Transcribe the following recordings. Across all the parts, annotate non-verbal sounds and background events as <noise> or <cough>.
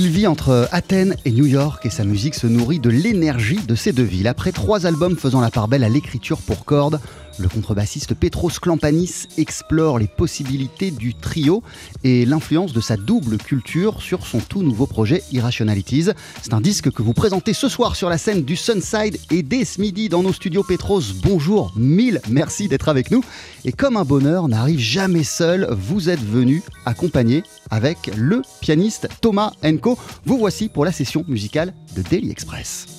Il vit entre Athènes et New York et sa musique se nourrit de l'énergie de ces deux villes. Après trois albums faisant la part belle à l'écriture pour cordes, le contrebassiste Petros Klampanis explore les possibilités du trio et l'influence de sa double culture sur son tout nouveau projet Irrationalities. C'est un disque que vous présentez ce soir sur la scène du Sunside et dès ce midi dans nos studios Petros. Bonjour, mille merci d'être avec nous. Et comme un bonheur n'arrive jamais seul, vous êtes venu accompagné avec le pianiste Thomas Enko. Vous voici pour la session musicale de Daily Express.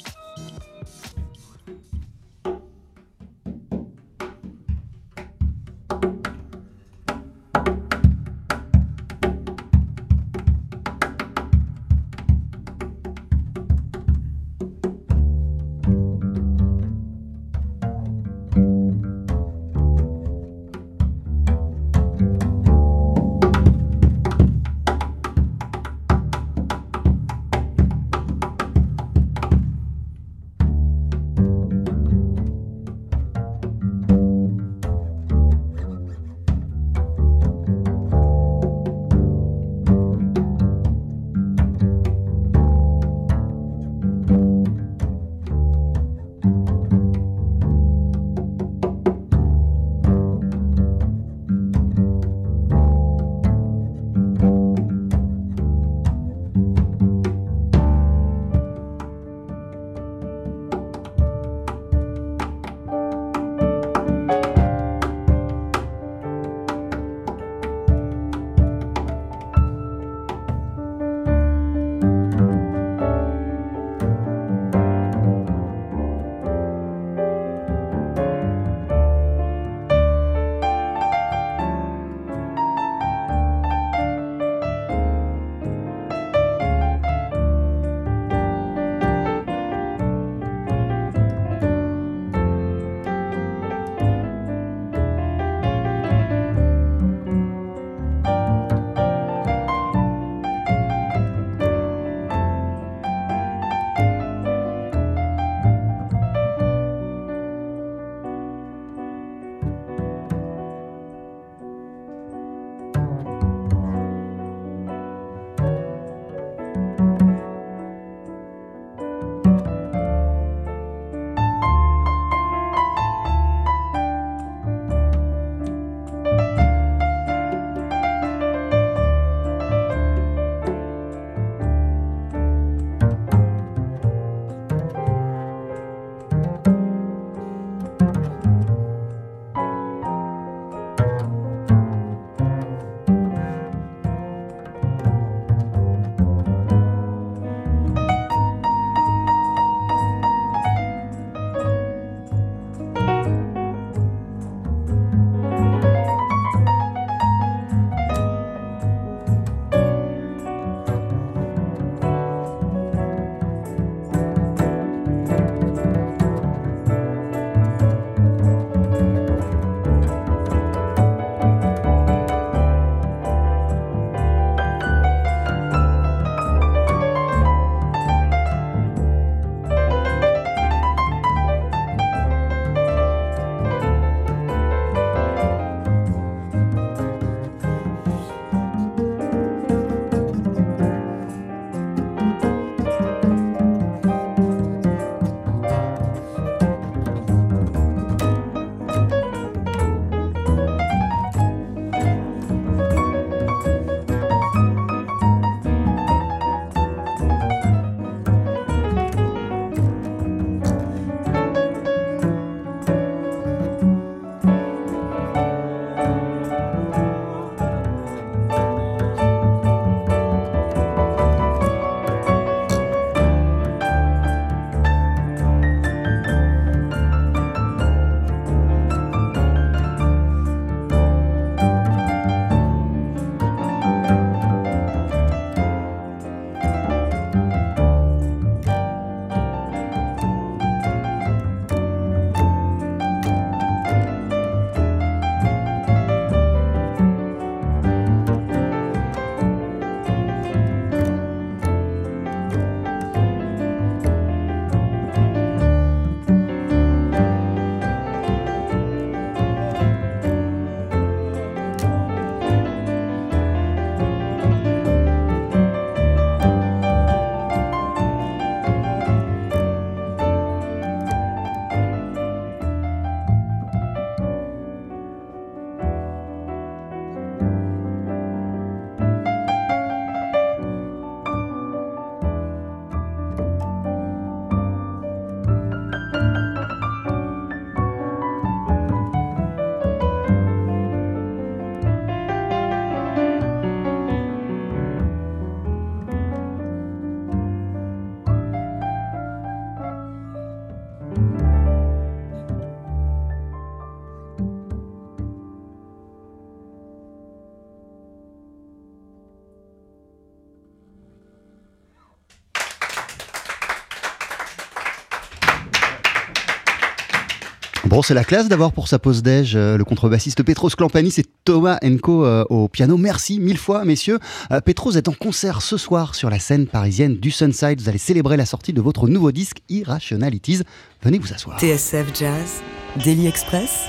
Bon, c'est la classe d'avoir pour sa pause déj euh, le contrebassiste Petros Klampanis et Thomas Enko euh, au piano. Merci mille fois, messieurs. Euh, Petros est en concert ce soir sur la scène parisienne du Sunside. Vous allez célébrer la sortie de votre nouveau disque Irrationalities. Venez vous asseoir. TSF Jazz, Daily Express,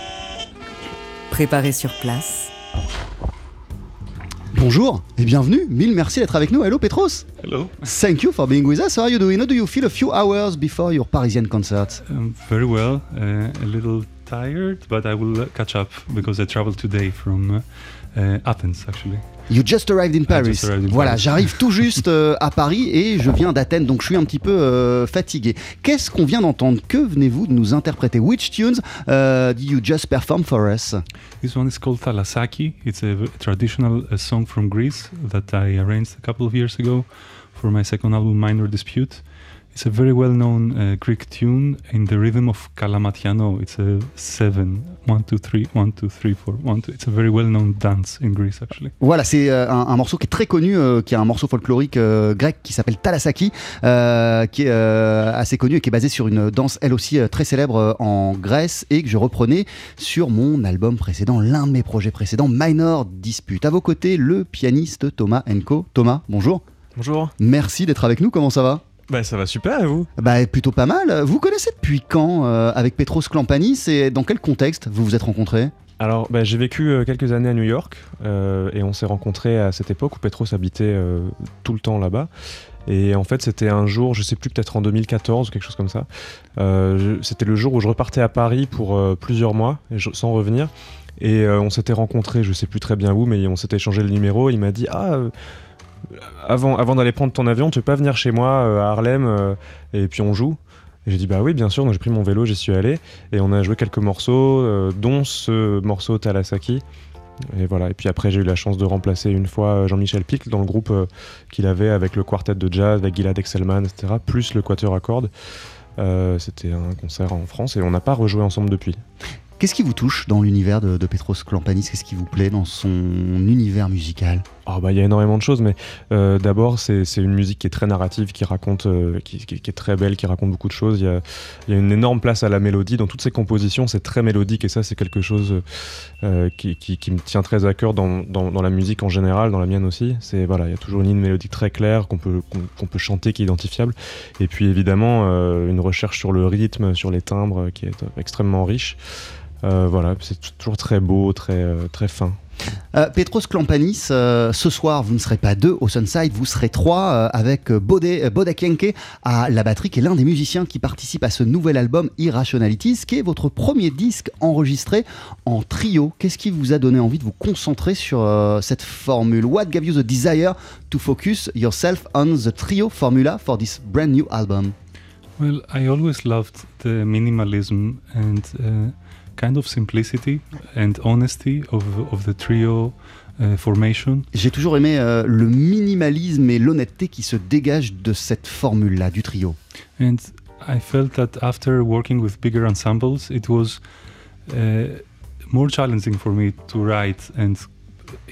préparé sur place. Bonjour et bienvenue. Mille merci d'être avec nous. Hello Petros. Hello. Thank you for being with us. How are you doing? How do you feel a few hours before your Parisian concert? Um, very well. Uh, a little tired, but I will catch up because I traveled today from uh, Athens, actually. You just arrived in Paris. arrived in voilà, j'arrive tout juste <laughs> euh, à Paris et je viens d'Athènes, donc je suis un petit peu euh, fatigué. Qu'est-ce qu'on vient d'entendre? Que venez-vous de nous interpréter? Which tunes uh, did you just perform for us? This one is called Thalasaki. It's a traditional uh, song from Greece that I arranged a couple of years ago for my second album, Minor Dispute. It's a very well-known uh, Greek tune in the rhythm of Kalamatiano. It's a seven, one, two, three, one, two, three, four, one, two. It's a very well-known dance in Greece, actually. Voilà, c'est euh, un, un morceau qui est très connu, euh, qui est un morceau folklorique euh, grec qui s'appelle Talasaki, euh, qui est euh, assez connu et qui est basé sur une danse elle aussi euh, très célèbre euh, en Grèce et que je reprenais sur mon album précédent, l'un de mes projets précédents, Minor Dispute. À vos côtés, le pianiste Thomas Enko. Thomas, bonjour. Bonjour. Merci d'être avec nous, comment ça va? Bah ça va super et vous? Bah plutôt pas mal. Vous connaissez depuis quand euh, avec Petros Klampanis et dans quel contexte vous vous êtes rencontrés? Alors bah, j'ai vécu euh, quelques années à New York euh, et on s'est rencontrés à cette époque où Petros habitait euh, tout le temps là-bas. Et en fait c'était un jour, je sais plus, peut-être en 2014 ou quelque chose comme ça. C'était le jour où je repartais à Paris pour plusieurs mois sans revenir. Et on s'était rencontrés, je sais plus très bien où, mais on s'était échangé le numéro. Il m'a dit Ah, avant, avant d'aller prendre ton avion, tu veux pas venir chez moi euh, à Harlem euh, et puis on joue j'ai dit Bah oui, bien sûr. Donc j'ai pris mon vélo, j'y suis allé et on a joué quelques morceaux, euh, dont ce morceau Talasaki. Et voilà. Et puis après, j'ai eu la chance de remplacer une fois Jean-Michel Pic dans le groupe qu'il avait avec le quartet de jazz, avec Gilad Excelman, etc., plus le quatuor à cordes. C'était un concert en France et on n'a pas rejoué ensemble depuis. Qu'est-ce qui vous touche dans l'univers de, Petros Klampanis? Qu'est-ce qui vous plaît dans son univers musical? Ah bah il y a énormément de choses, mais euh, d'abord c'est une musique qui est très narrative, qui raconte, euh, qui, est très belle, qui raconte beaucoup de choses. Il y a, une énorme place à la mélodie dans toutes ses compositions. C'est très mélodique et ça c'est quelque chose euh, qui, me tient très à cœur dans, la musique en général, dans la mienne aussi. Voilà, il y a toujours une ligne mélodique très claire qu'on peut peut chanter, qui est identifiable. Et puis évidemment une recherche sur le rythme, sur les timbres, qui est extrêmement riche. Euh, voilà, c'est toujours très beau, très euh, très fin. Euh, Petros Klampanis, euh, ce soir, vous ne serez pas deux au Sunside, vous serez trois euh, avec euh, Bode, euh, Boda Kienke à la batterie, qui est l'un des musiciens qui participe à ce nouvel album Irrationalities, qui est votre premier disque enregistré en trio. Qu'est-ce qui vous a donné envie de vous concentrer sur euh, cette formule? What gave you the desire to focus yourself on the trio formula for this brand new album? Well, I always loved the minimalism and uh, kind of simplicity and honesty of, of the trio uh, formation. J'ai toujours aimé euh, le minimalisme et l'honnêteté qui se dégagent de cette formule-là, du trio. And I felt that after working with bigger ensembles, it was uh, more challenging for me to write and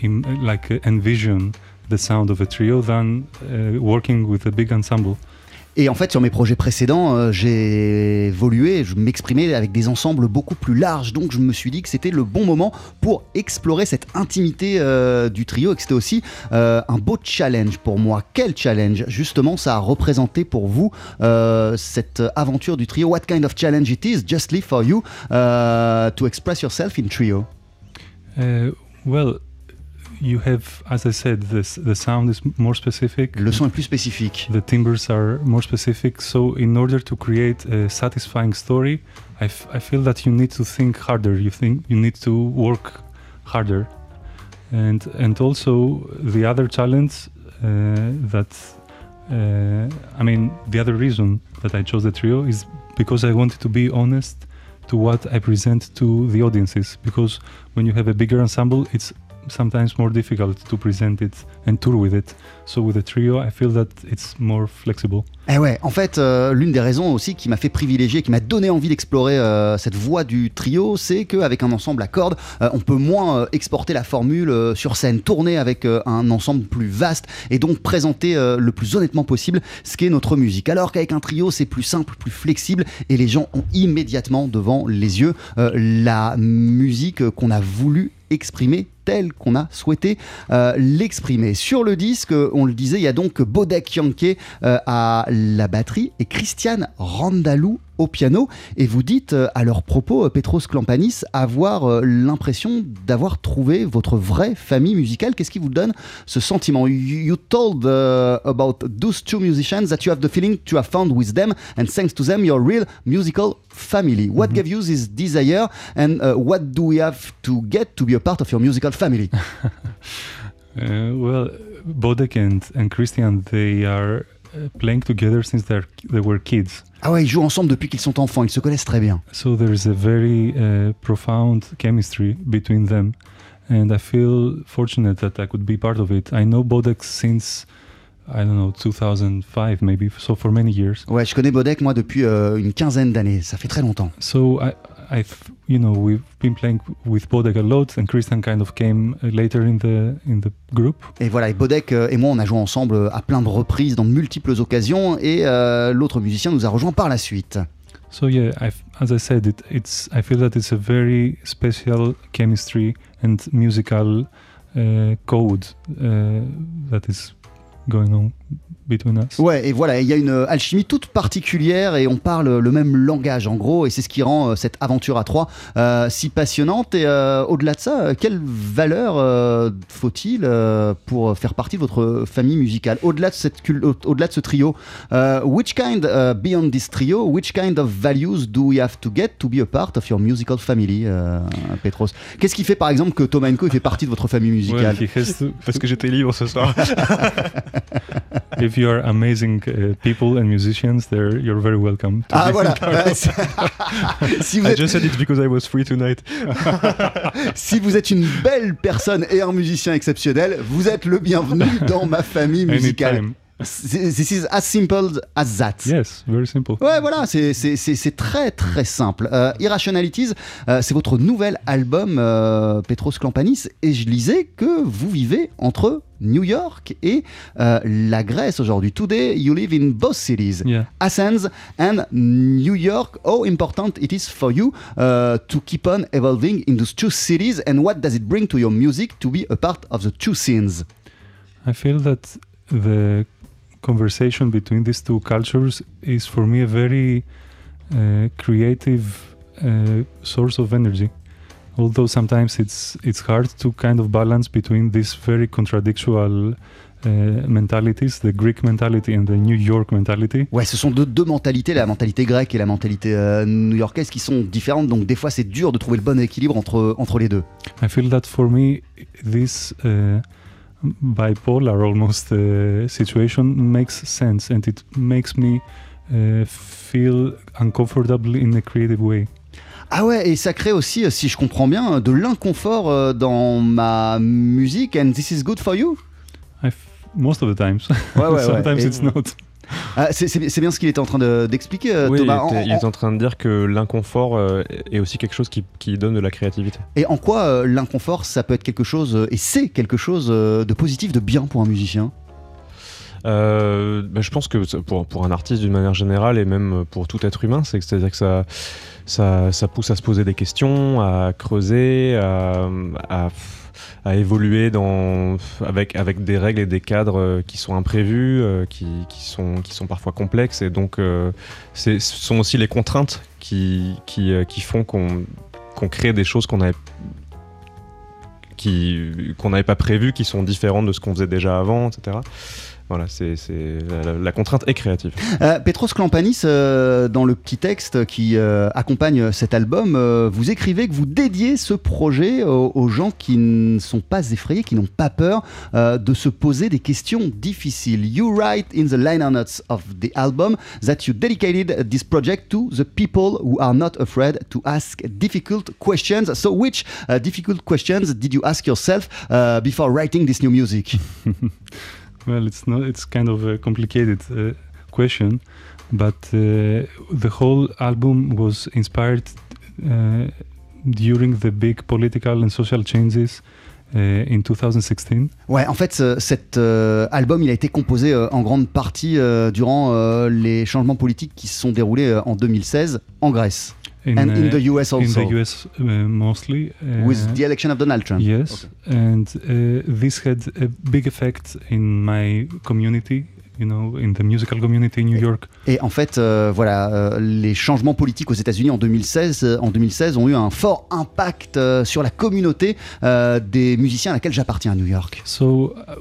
in, like envision the sound of a trio than uh, working with a big ensemble. Et en fait, sur mes projets précédents, euh, j'ai évolué, je m'exprimais avec des ensembles beaucoup plus larges. Donc, je me suis dit que c'était le bon moment pour explorer cette intimité euh, du trio et que c'était aussi euh, un beau challenge pour moi. Quel challenge, justement, ça a représenté pour vous cette aventure du trio What kind of challenge it is, justly for you, to express yourself in trio well, you have, as I said, this, the sound is more specific. Le son est plus spécifique. the timbres are more specific. So, in order to create a satisfying story, I, f- I feel that you need to think harder. You think you need to work harder, and and also the other challenge uh, that uh, I mean the other reason that I chose the trio is because I wanted to be honest to what I present to the audiences. Because when you have a bigger ensemble, it's sometimes more difficult to present it and tour with it. So with a trio, I feel that it's more flexible. Eh ouais, en fait, euh, l'une des raisons aussi qui m'a fait privilégier, qui m'a donné envie d'explorer euh, cette voie du trio, c'est qu'avec un ensemble à cordes, euh, on peut moins exporter la formule sur scène, tourner avec un ensemble plus vaste et donc présenter le plus honnêtement possible ce qu'est notre musique. Alors qu'avec un trio, c'est plus simple, plus flexible et les gens ont immédiatement devant les yeux la musique qu'on a voulu exprimer telle qu'on a souhaité l'exprimer. Sur le disque, on le disait, il y a donc Bodek Yankee euh, à la batterie et Christiane Randalou au piano. Et vous dites euh, à leur propos, euh, Petros Klampanis, avoir l'impression d'avoir trouvé votre vraie famille musicale. Qu'est-ce qui vous donne ce sentiment? You, you told uh, about those two musicians that you have the feeling to have found with them and thanks to them your real musical family. What gave you this desire and uh, what do we have to get to be a part of your musical family? <laughs> Uh, well, Bodek and, and Christian, they are uh, playing together since they were kids. Ah ouais, ils jouent ensemble depuis qu'ils sont enfants, ils se connaissent très bien. So there's a very uh, profound chemistry between them, and I feel fortunate that I could be part of it. I know Bodek since I don't know 2005 maybe, so for many years. Ouais, je connais Bodek moi depuis euh, une quinzaine d'années, ça fait très longtemps. So I, I, you know, we've been playing with Bodek a lot, and Christian kind of came uh, later in the in the group. Et voilà, et Bodek euh, et moi on a joué ensemble euh, à plein de reprises, dans de multiples occasions, et euh, l'autre musicien nous a rejoint par la suite. So yeah, I've, as I said, it, it's I feel that it's a very special chemistry and musical uh, code uh, that is going on us. Ouais, et voilà, il y a une alchimie toute particulière et on parle le même langage en gros, et c'est ce qui rend euh, cette aventure à trois euh, si passionnante. Et euh, au-delà de ça, euh, quelle valeur euh, faut-il euh, pour faire partie de votre famille musicale? Au-delà de, cette au-delà de ce trio, euh, which kind, uh, beyond this trio, which kind of values do we have to get to be a part of your musical family, euh, Petros? Qu'est-ce qui fait par exemple que Thomas fait partie de votre famille musicale? <laughs> Parce que j'étais libre ce soir. <laughs> if you are amazing uh, people and musicians, there you're very welcome. to Ah voilà of- <laughs> si, vous I êtes, just said it because I was free tonight. <laughs> si vous êtes une belle personne et un musicien exceptionnel, vous êtes le bienvenu dans ma famille musicale. Anytime. This is as simple as that. Yes, very simple. Ouais, voilà, c'est- très très simple. Euh, Irrationalities, euh, c'est votre nouvel album, euh, Petros Klampanis, et je lisais que vous vivez entre New York et la Grèce aujourd'hui. Today, you live in both cities. Yeah. Athens and New York. How important it is for you uh, to keep on evolving in those two cities, and what does it bring to your music to be a part of the two scenes? I feel that the conversation between these two cultures is for me a very uh, creative uh, source of energy. Although sometimes it's it's hard to kind of balance between these very contradictual uh, mentalities, the Greek mentality and the New York mentality. Ouais, ce sont deux, deux mentalités, la mentalité grecque et la mentalité euh, new-yorkaise, qui sont différentes. Donc des fois, c'est dur de trouver le bon équilibre entre, entre les deux. I feel that for me, this uh, bipolar almost uh, situation makes sense and it makes me uh, feel uncomfortable in a creative way. Ah ouais, et ça crée aussi, euh, si je comprends bien, de l'inconfort euh, dans ma musique. And this is good for you? I f- most of the times. Ouais, ouais, <laughs> ouais. Sometimes Et- it's not. Ah, c'est- bien ce qu'il était en train de- d'expliquer, euh, Oui, il, Thomas. En- il en- est en train de dire que l'inconfort euh, est aussi quelque chose qui, qui donne de la créativité. Et en quoi euh, l'inconfort, ça peut être quelque chose, et c'est quelque chose de positif, de bien pour un musicien? Euh, bah, je pense que pour, pour un artiste d'une manière générale et même pour tout être humain, c'est- c'est-à-dire que ça, ça, ça pousse à se poser des questions, à creuser, à, à, à évoluer dans, avec, avec des règles et des cadres euh, qui sont imprévus, euh, qui, qui, sont, qui sont parfois complexes. Et donc, euh, ce sont aussi les contraintes qui, qui, qui font qu'on qu'on crée des choses qu'on qu'on n'avait pas prévues, qui sont différentes de ce qu'on faisait déjà avant, etc. Voilà, c'est la, la- la contrainte est créative. Euh, Petros Klampanis, euh, dans le petit texte qui euh, accompagne cet album, euh, vous écrivez que vous dédiez ce projet aux, aux gens qui ne sont pas effrayés, qui n'ont pas peur euh, de se poser des questions difficiles. You write in the liner notes of the album that you dedicated this project to the people who are not afraid to ask difficult questions. So, which uh, difficult questions did you ask yourself uh, before writing this new music? <laughs> Well, it's not. It's kind of uh, complicated. Uh, question. But uh, the whole album was inspired uh, during the big political and social changes uh, in 2016. Ouais, en fait, ce- cet euh, album, il a été composé euh, en grande partie euh, durant euh, les changements politiques qui se sont déroulés euh, en 2016 en Grèce. In, And in uh, the US in also. the US uh, mostly. uh, With the election of Donald Trump. Yes, and uh, this had a big effect in my community. You know, in the musical community in New York. Et en fait, euh, voilà, euh, les changements politiques aux États-Unis en 2016, euh, en 2016 ont eu un fort impact euh, sur la communauté euh, des musiciens à laquelle j'appartiens à New York. So, uh,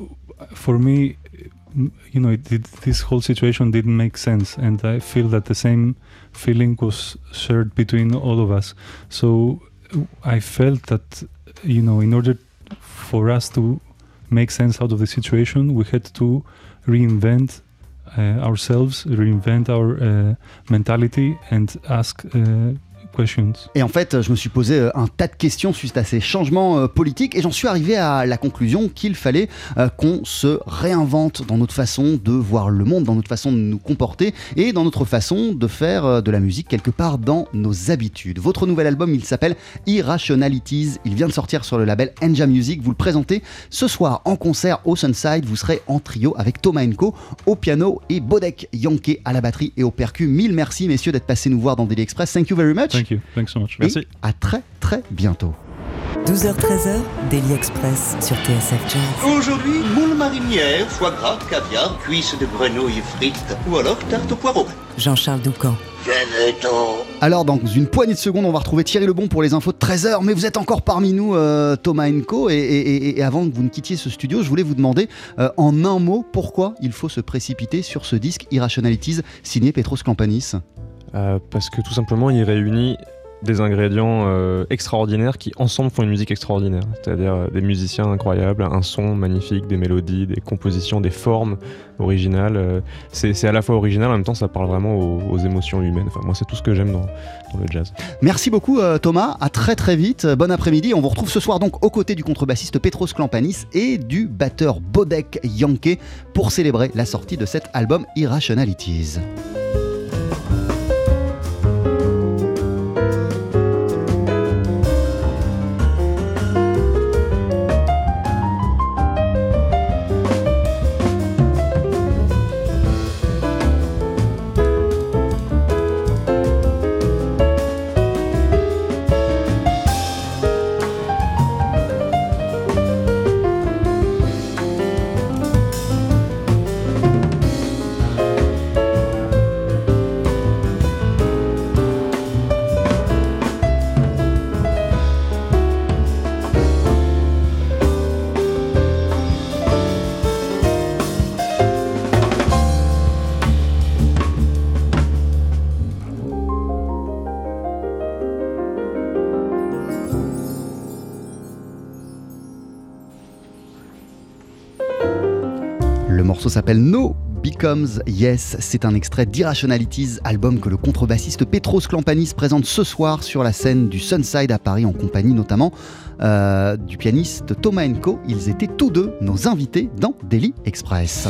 for me, you know, it, it, this whole situation didn't make sense, and I feel that the same feeling was shared between all of us. So, I felt that, you know, in order for us to make sense out of the situation, we had to reinvent uh, ourselves, reinvent our uh, mentality, and ask uh, questions. Et en fait, je me suis posé euh, un tas de questions suite à ces changements euh, politiques et j'en suis arrivé à la conclusion qu'il fallait euh, qu'on se réinvente dans notre façon de voir le monde, dans notre façon de nous comporter et dans notre façon de faire de la musique quelque part dans nos habitudes. Votre nouvel album, il s'appelle Irrationalities. Il vient de sortir sur le label Enja Music. Vous le présentez ce soir en concert au Sunside. Vous serez en trio avec Thomas Enko au piano et Bodek Yankee à la batterie et au percu. Mille merci messieurs d'être passés nous voir dans Daily Express. Thank you very much. Thank you. Thanks so much. Merci. Et à très très bientôt. 12h-13h, Daily Express sur TSF Jazz. Aujourd'hui, moule marinière, foie gras, caviar, cuisses de grenouille frites ou alors tarte au poireau. Jean-Charles Doucan. Alors dans une poignée de secondes, on va retrouver Thierry Lebon pour les infos de 13h, mais vous êtes encore parmi nous, euh, Thomas Enco, et, et- et- et avant que vous ne quittiez ce studio, je voulais vous demander euh, en un mot pourquoi il faut se précipiter sur ce disque Irrationalities signé Petros Klampanis. Euh, parce que tout simplement, il réunit des ingrédients euh, extraordinaires qui ensemble font une musique extraordinaire. C'est-à-dire euh, des musiciens incroyables, un son magnifique, des mélodies, des compositions, des formes originales. c'est à la fois original, en même temps ça parle vraiment aux, émotions humaines. Moi, c'est tout ce que j'aime dans, le jazz. Merci beaucoup Thomas, à très très vite, bon après-midi, on vous retrouve ce soir donc aux côtés du contrebassiste Petros Klampanis et du batteur Bodek Yankee pour célébrer la sortie de cet album Irrationalities. No Becomes Yes. C'est un extrait d'Irrationalities, album que le contrebassiste Petros Klampanis présente ce soir sur la scène du Sunside à Paris, en compagnie notamment euh, du pianiste Thomas Enko. Ils étaient tous deux nos invités dans Daily Express.